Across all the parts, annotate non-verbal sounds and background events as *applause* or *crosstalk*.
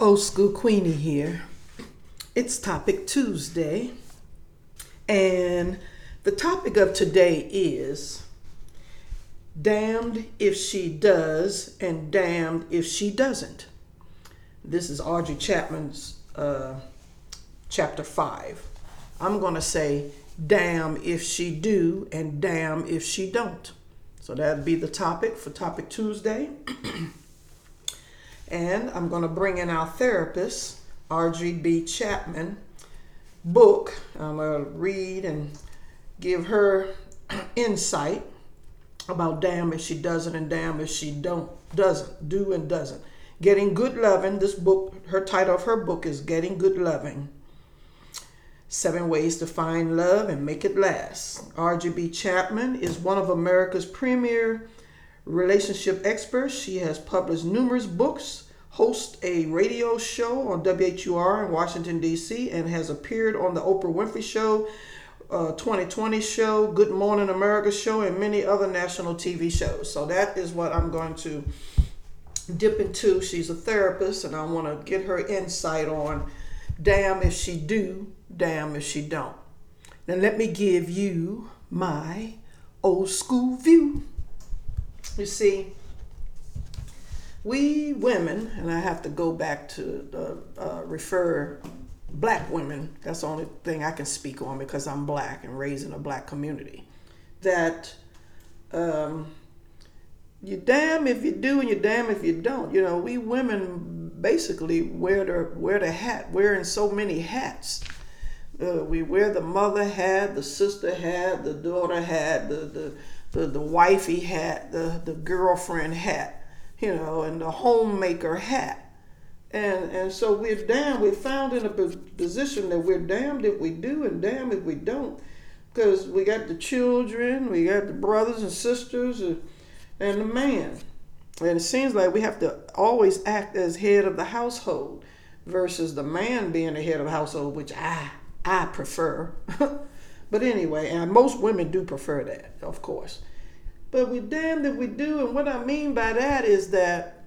Old School Queenie here. It's Topic Tuesday, and the topic of today is damned if she does and damned if she doesn't. This is Audrey Chapman's uh, chapter 5. I'm going to say damn if she do and damn if she don't. So that'd be the topic for Topic Tuesday. *clears throat* And I'm going to bring in our therapist, R.G.B. Chapman, book. I'm going to read and give her *clears throat* insight about damn if she doesn't and damn if she don't doesn't do and doesn't. Getting Good Loving. This book, her title of her book is Getting Good Loving. Seven Ways to Find Love and Make It Last. RGB Chapman is one of America's premier relationship experts. She has published numerous books, hosts a radio show on WHUR in Washington, D.C., and has appeared on the Oprah Winfrey Show, uh, 2020 show, Good Morning America show, and many other national TV shows. So that is what I'm going to dip into. She's a therapist, and I want to get her insight on damn if she do, damn if she don't. Now let me give you my old school view. You see, we women, and I have to go back to uh, uh, refer black women, that's the only thing I can speak on because I'm black and raised in a black community, that um, you damn if you do and you damn if you don't. You know, we women basically wear the, wear the hat, wearing so many hats. Uh, we wear the mother hat, the sister hat, the daughter hat, the, the the, the wifey hat, the, the girlfriend hat, you know, and the homemaker hat. And, and so we're damned, we're found in a position that we're damned if we do and damned if we don't. Because we got the children, we got the brothers and sisters, and, and the man. And it seems like we have to always act as head of the household versus the man being the head of the household, which I I prefer. *laughs* But anyway, and most women do prefer that, of course. But we damned if we do, and what I mean by that is that,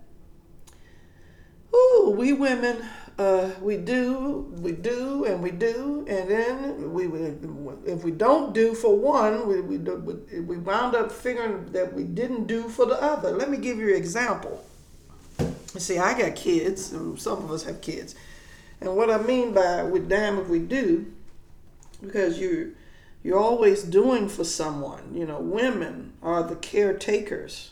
ooh, we women, uh, we do, we do, and we do, and then we, if we don't do for one, we, we, we wound up figuring that we didn't do for the other. Let me give you an example. You see, I got kids, some of us have kids. And what I mean by we damn if we do, because you you're always doing for someone. You know, women are the caretakers.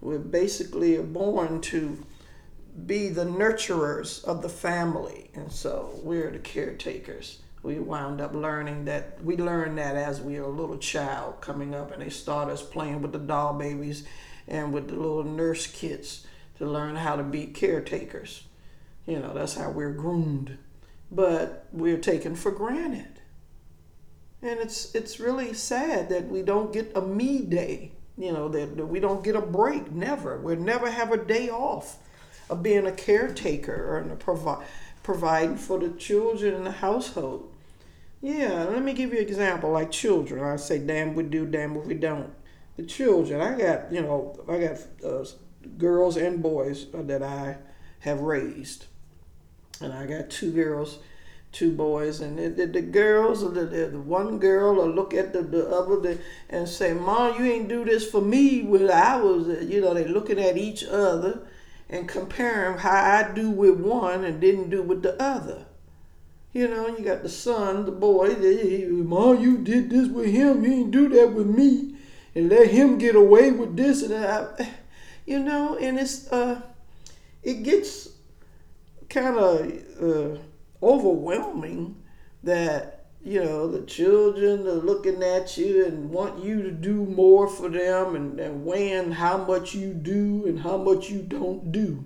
We're basically born to be the nurturers of the family, and so we're the caretakers. We wound up learning that we learned that as we were a little child coming up, and they start us playing with the doll babies and with the little nurse kits to learn how to be caretakers. You know, that's how we're groomed, but we're taken for granted and it's it's really sad that we don't get a me day. You know that, that we don't get a break. Never. We never have a day off of being a caretaker and provi- providing for the children in the household. Yeah, let me give you an example. Like children, I say, damn we do, damn if we don't. The children, I got you know, I got uh, girls and boys that I have raised, and I got two girls two boys, and the, the, the girls, the, the, one girl will look at the, the other the, and say, Mom, you ain't do this for me when I was, uh, you know, they looking at each other and comparing how I do with one and didn't do with the other. You know, you got the son, the boy, they, Mom, you did this with him, you ain't do that with me, and let him get away with this and that. You know, and it's, uh, it gets kind of, uh, overwhelming that you know the children are looking at you and want you to do more for them and, and weighing how much you do and how much you don't do.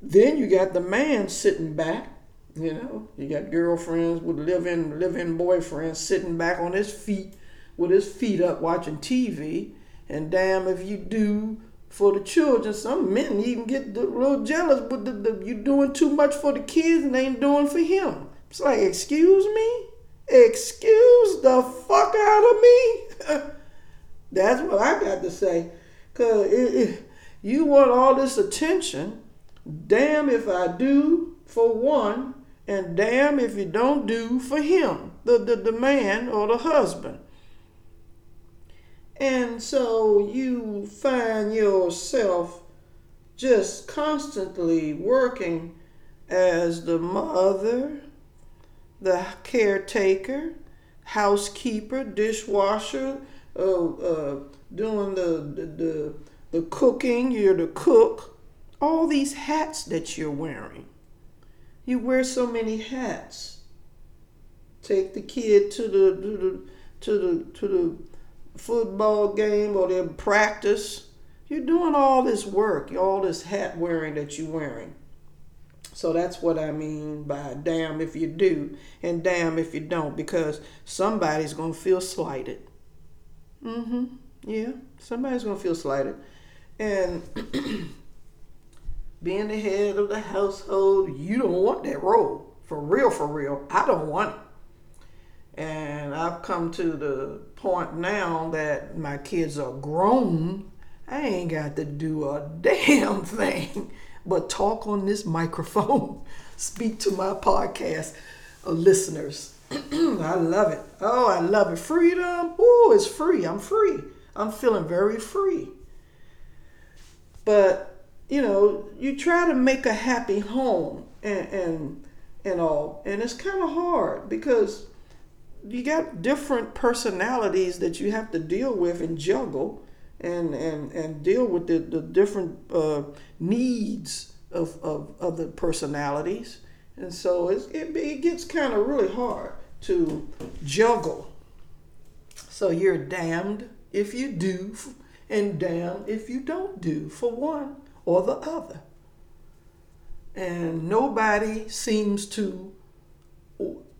Then you got the man sitting back you know you got girlfriends with live-in live-in boyfriends sitting back on his feet with his feet up watching tv and damn if you do for the children. Some men even get a little jealous, but the, the, you doing too much for the kids and ain't doing for him. It's like, excuse me? Excuse the fuck out of me? *laughs* That's what I got to say. Because if you want all this attention damn if I do for one, and damn if you don't do for him, the, the, the man or the husband. And so you find yourself just constantly working as the mother, the caretaker, housekeeper, dishwasher, uh, uh, doing the, the, the, the cooking, you're the cook, all these hats that you're wearing. You wear so many hats. Take the kid to the to the to the to the football game or their practice. You're doing all this work, all this hat wearing that you're wearing. So that's what I mean by damn if you do and damn if you don't, because somebody's gonna feel slighted. Mm-hmm. Yeah, somebody's gonna feel slighted. And *clears throat* being the head of the household, you don't want that role. For real, for real. I don't want it. And I've come to the point now that my kids are grown. I ain't got to do a *laughs* damn thing but talk on this microphone, *laughs* speak to my podcast uh, listeners. *clears throat* I love it. Oh, I love it. Freedom. Oh, it's free. I'm free. I'm feeling very free. But, you know, you try to make a happy home and and, and all, and it's kind of hard because you got different personalities that you have to deal with and juggle and and and deal with the, the different uh, needs of, of, of the personalities. And so it, it gets kind of really hard to juggle. So you're damned if you do and damned if you don't do for one or the other. And nobody seems to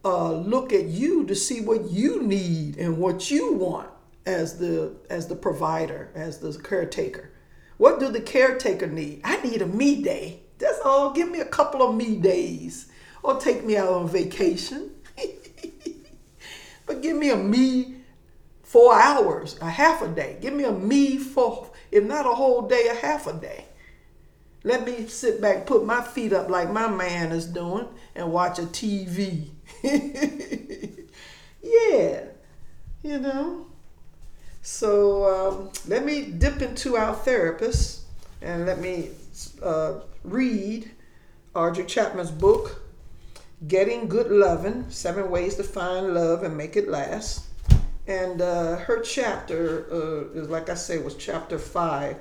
uh, look at you to see what you need and what you want as the as the provider, as the caretaker. What do the caretaker need? I need a me day. That's all. Give me a couple of me days, or take me out on vacation. *laughs* but give me a me four hours, a half a day. Give me a me for, if not a whole day, a half a day. Let me sit back, put my feet up like my man is doing, and watch a TV. *laughs* yeah, you know. So um, let me dip into our therapist and let me uh, read Audrey Chapman's book, Getting Good Loving Seven Ways to Find Love and Make It Last. And uh, her chapter uh, is, like I say, was chapter five.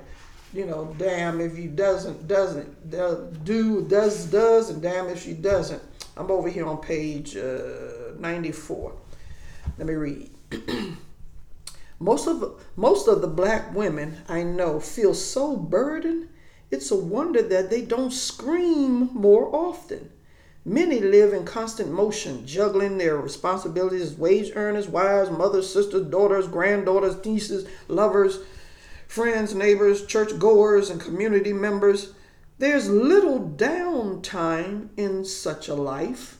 You know, damn if you doesn't, doesn't, do, does, does, and damn if she doesn't. I'm over here on page uh, 94. Let me read. *clears throat* Most of, most of the black women I know feel so burdened, it's a wonder that they don't scream more often. Many live in constant motion, juggling their responsibilities as wage earners, wives, mothers, sisters, daughters, granddaughters, nieces, lovers, friends, neighbors, church goers, and community members. There's little downtime in such a life.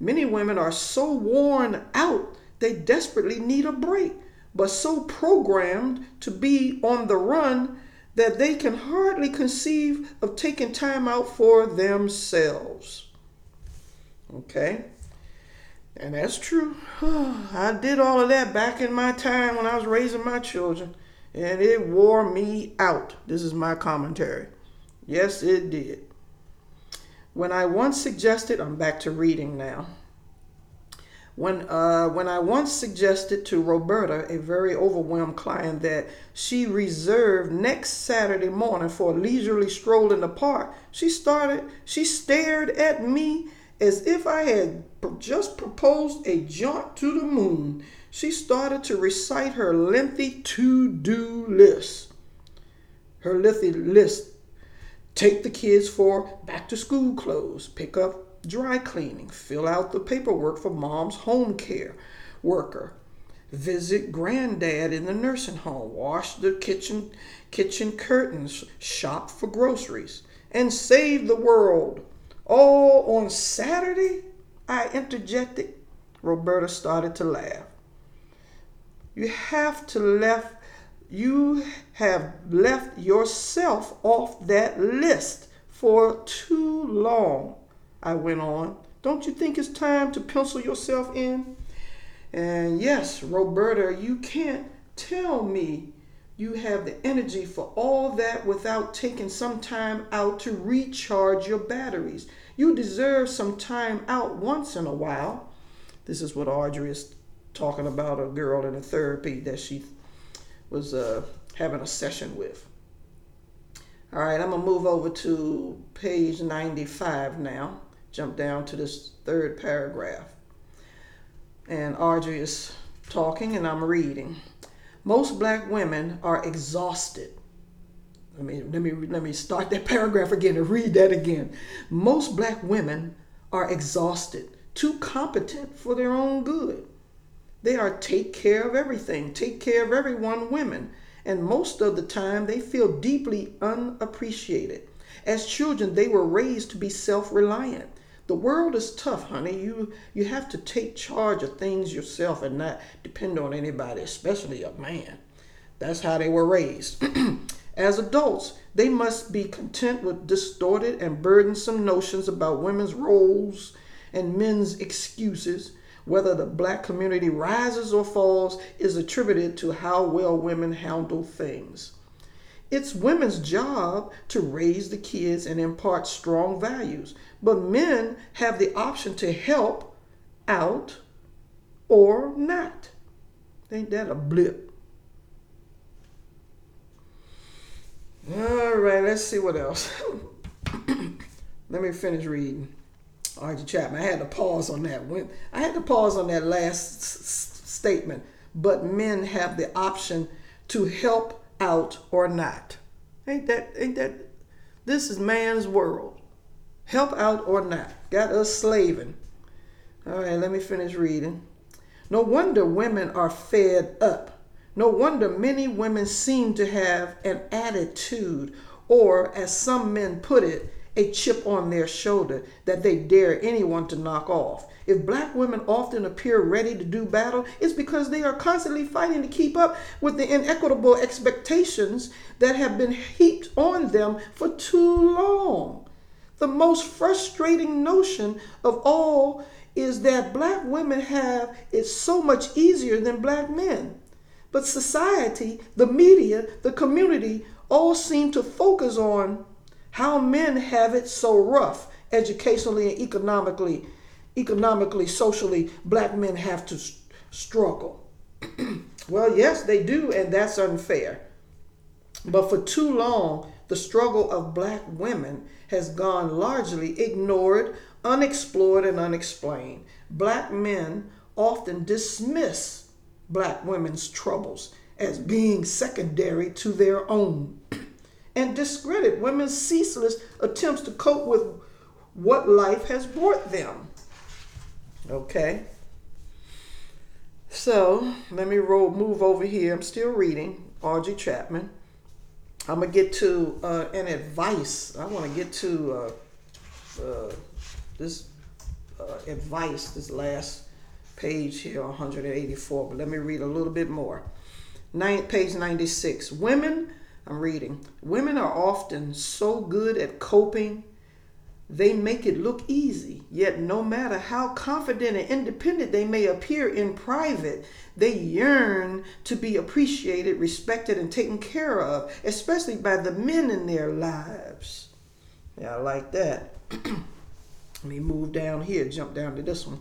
Many women are so worn out they desperately need a break but so programmed to be on the run that they can hardly conceive of taking time out for themselves. Okay? And that's true. *sighs* I did all of that back in my time when I was raising my children, and it wore me out. This is my commentary. Yes, it did. When I once suggested, I'm back to reading now. When, uh, when I once suggested to Roberta, a very overwhelmed client, that she reserve next Saturday morning for a leisurely stroll in the park, she started, she stared at me as if I had just proposed a jaunt to the moon. She started to recite her lengthy to do list. Her lengthy list take the kids for back to school clothes, pick up dry cleaning, fill out the paperwork for mom's home care worker, visit granddad in the nursing home, wash the kitchen kitchen curtains, shop for groceries, and save the world. All on Saturday? I interjected. Roberta started to laugh. You have to left you have left yourself off that list for too long. I went on. Don't you think it's time to pencil yourself in? And yes, Roberta, you can't tell me you have the energy for all that without taking some time out to recharge your batteries. You deserve some time out once in a while. This is what Audrey is talking about a girl in a therapy that she was uh, having a session with. All right, I'm to move over to page 95 now. Jump down to this third paragraph. And Audrey is talking, and I'm reading. Most black women are exhausted. Let me, let me, let me start that *laughs* paragraph again and read that again. Most black women are exhausted, too competent for their own good. They are take care of everything, take care of everyone women, and most of the time they feel deeply unappreciated. As children, they were raised to be self reliant. The world is tough, honey. You you have to take charge of things yourself and not depend on anybody, especially a man. That's how they were raised. *clears throat* As adults, they must be content with distorted and burdensome notions about women's roles and men's excuses whether the black community rises or falls is attributed to how well women handle things. It's women's job to raise the kids and impart strong values, but men have the option to help out or not. Ain't that a blip? All right, let's see what else. *coughs* Let me finish reading. Archie Chapman. I had to pause on that. When I had to pause on that last s- statement. But men have the option to help out or not. Ain't that? Ain't that? This is man's world. Help out or not. Got us slaving. All right, let me finish reading. No wonder women are fed up. No wonder many women seem to have an attitude, or as some men put it, a chip on their shoulder that they dare anyone to knock off. If black women often appear ready to do battle, it's because they are constantly fighting to keep up with the inequitable expectations that have been heaped on them for too long. The most frustrating notion of all is that black women have it so much easier than black men. But society, the media, the community all seem to focus on how men have it so rough educationally and economically, economically, socially, black men have to struggle. *clears throat* well, yes, they do, and that's unfair. But for too long, the struggle of black women has gone largely ignored, unexplored, and unexplained. Black men often dismiss black women's troubles as being secondary to their own *clears throat* and discredit women's ceaseless attempts to cope with what life has brought them. Okay? So let me roll, move over here. I'm still reading Audrey Chapman. I'm gonna get to uh, an advice. I want to get to uh, uh, this uh, advice, this last page here, 184. But let me read a little bit more. Nine, page 96. Women I'm reading. Women are often so good at coping, they make it look easy. Yet, no matter how confident and independent they may appear in private, they yearn to be appreciated, respected, and taken care of, especially by the men in their lives. Yeah, I like that. *clears throat* Let me move down here, jump down to this one.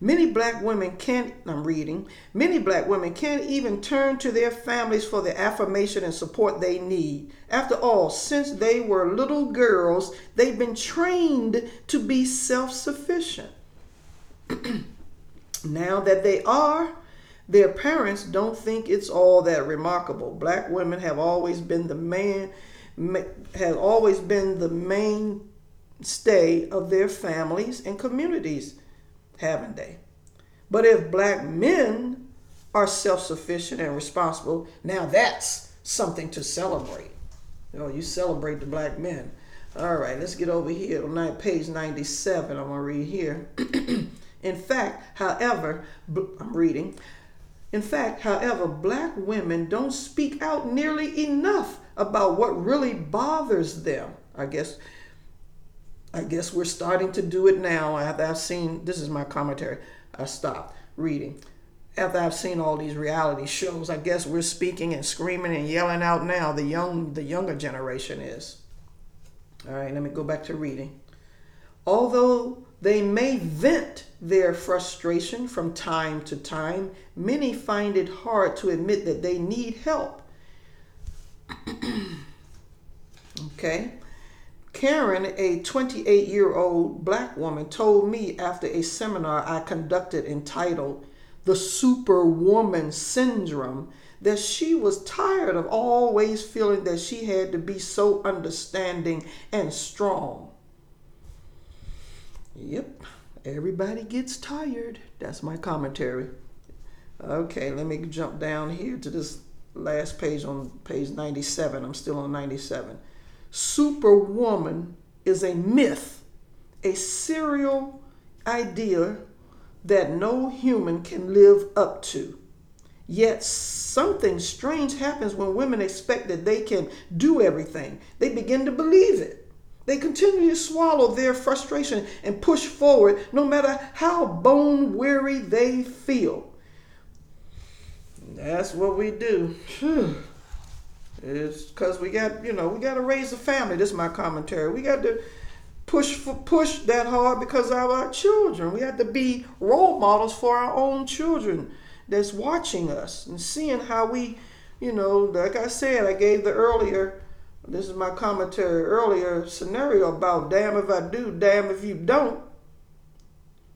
Many black women can't, I'm reading, many black women can't even turn to their families for the affirmation and support they need. After all, since they were little girls, they've been trained to be self sufficient. *clears throat* now that they are, their parents don't think it's all that remarkable. Black women have always been the man, have always been the mainstay of their families and communities haven't they? But if black men are self sufficient and responsible, now that's something to celebrate. You know, you celebrate the black men. All right, let's get over here on page 97. I'm going to read here. *clears throat* In fact, however, I'm reading. In fact, however, black women don't speak out nearly enough about what really bothers them. I guess I guess we're starting to do it now. After I've seen, this is my commentary. I stopped reading. After I've seen all these reality shows, I guess we're speaking and screaming and yelling out now. The young, the younger generation is. All right, let me go back to reading. Although they may vent their frustration from time to time, many find it hard to admit that they need help. *coughs* okay. Karen, a 28 year old black woman, told me after a seminar I conducted entitled The Superwoman Syndrome that she was tired of always feeling that she had to be so understanding and strong. Yep, everybody gets tired. That's my commentary. Okay, let me jump down here to this last page on page 97. I'm still on 97. Superwoman is a myth, a serial idea that no human can live up to. Yet something strange happens when women expect that they can do everything. They begin to believe it. They continue to swallow their frustration and push forward no matter how bone weary they feel. That's what we do. It's because we got, you know, we got to raise a family. This is my commentary. We got to push for push that hard because of our children. We have to be role models for our own children that's watching us and seeing how we, you know, like I said, I gave the earlier this is my commentary earlier scenario about damn if I do, damn if you don't.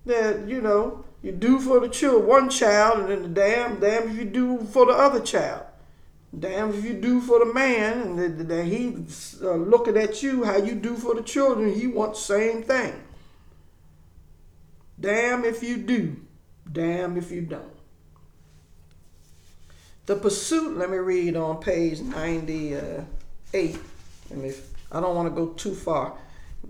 That, you know, you do for the child, one child, and then the damn, damn if you do for the other child. Damn if you do for the man, and that he's uh, looking at you how you do for the children. He wants the same thing. Damn if you do, damn if you don't. The pursuit, let me read on page 90. Uh, 8. And if I don't want to go too far,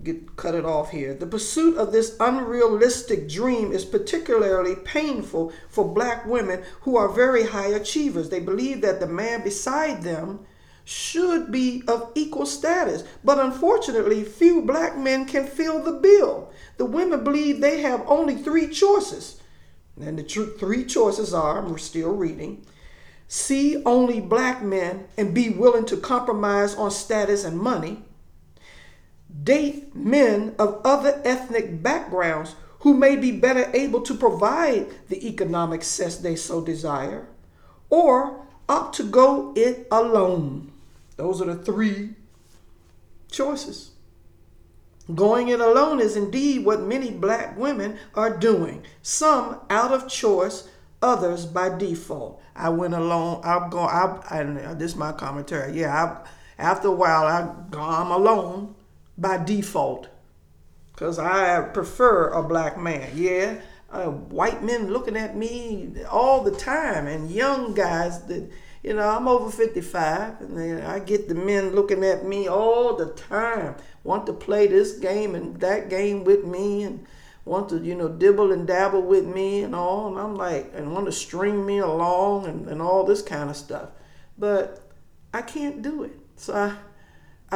get cut it off here. The pursuit of this unrealistic dream is particularly painful for black women who are very high achievers. They believe that the man beside them should be of equal status. But unfortunately, few black men can fill the bill. The women believe they have only three choices. And the tr- three choices are, we're still reading, see only black men and be willing to compromise on status and money, date men of other ethnic backgrounds who may be better able to provide the economic success they so desire, or opt to go it alone. Those are the three choices. Going it alone is indeed what many black women are doing, some out of choice, others by default. I went alone. I'm going. I, and this is my commentary. Yeah, I, after a while, I I'm alone by default, cause I prefer a black man. Yeah, uh, white men looking at me all the time, and young guys that you know I'm over 55, and I get the men looking at me all the time, want to play this game and that game with me, and want to, you know, dibble and dabble with me and all. And I'm like, and want to string me along and, and all this kind of stuff. But I can't do it. So I,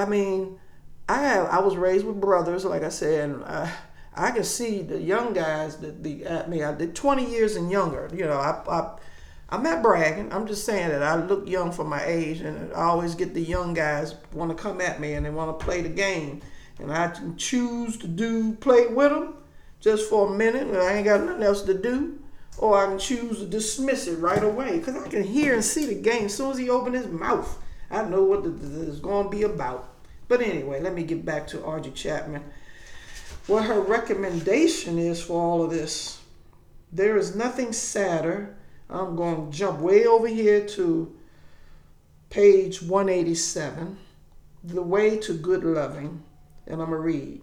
I mean, I have, I was raised with brothers, like I said, and I, I can see the young guys that be at me. I did 20 years and younger. You know, I, I, I'm not bragging. I'm just saying that I look young for my age, and I always get the young guys want to come at me and they want to play the game, and I can choose to do play with them just for a minute and I ain't got nothing else to do. Or I can choose to dismiss it right away because I can hear and see the game. As soon as he opened his mouth, I know what it's going to be about. But anyway, let me get back to Argie Chapman. What her recommendation is for all of this. There is nothing sadder. I'm going to jump way over here to page 187. The Way to Good Loving. And I'm going to read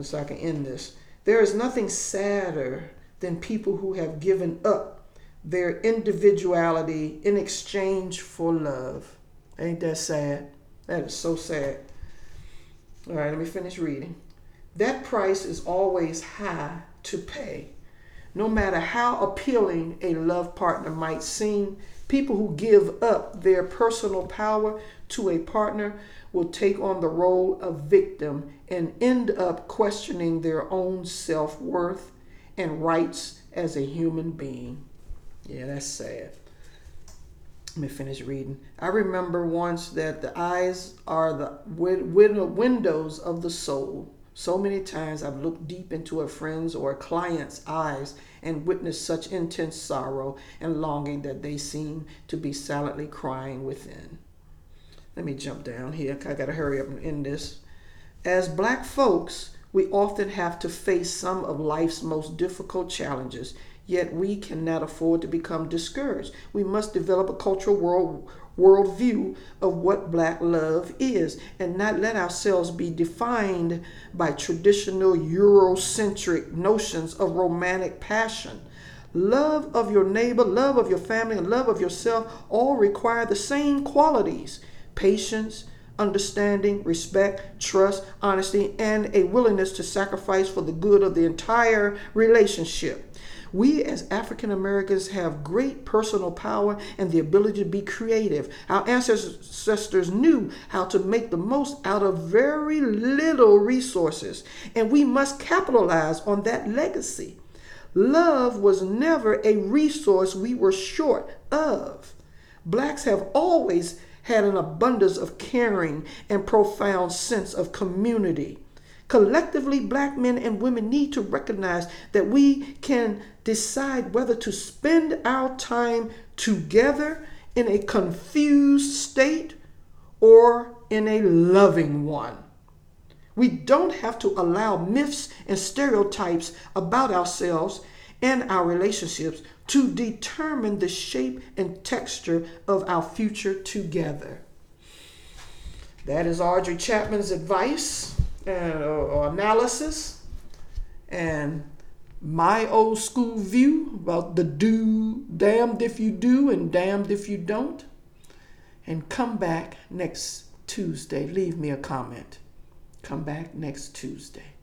so I can end this. There is nothing sadder than people who have given up their individuality in exchange for love. Ain't that sad? That is so sad. All right, let me finish reading. That price is always high to pay. No matter how appealing a love partner might seem, people who give up their personal power to a partner will take on the role of victim and end up questioning their own self worth and rights as a human being. Yeah, that's sad. Let me finish reading. I remember once that the eyes are the windows of the soul. So many times I've looked deep into a friend's or a client's eyes and witnessed such intense sorrow and longing that they seem to be silently crying within. Let me jump down here. I got to hurry up and end this. As black folks, we often have to face some of life's most difficult challenges, yet we cannot afford to become discouraged. We must develop a cultural world worldview of what black love is and not let ourselves be defined by traditional Eurocentric notions of romantic passion. Love of your neighbor, love of your family, and love of yourself all require the same qualities patience, understanding, respect, trust, honesty, and a willingness to sacrifice for the good of the entire relationship. We as African Americans have great personal power and the ability to be creative. Our ancestors knew how to make the most out of very little resources, and we must capitalize on that legacy. Love was never a resource we were short of. Blacks have always had an abundance of caring and profound sense of community. Collectively, black men and women need to recognize that we can decide whether to spend our time together in a confused state or in a loving one. We don't have to allow myths and stereotypes about ourselves and our relationships to determine the shape and texture of our future together. That is Audrey Chapman's advice and or, analysis and my old school view about the do damned if you do and damned if you don't. And come back next Tuesday. Leave me a comment. Come back next Tuesday.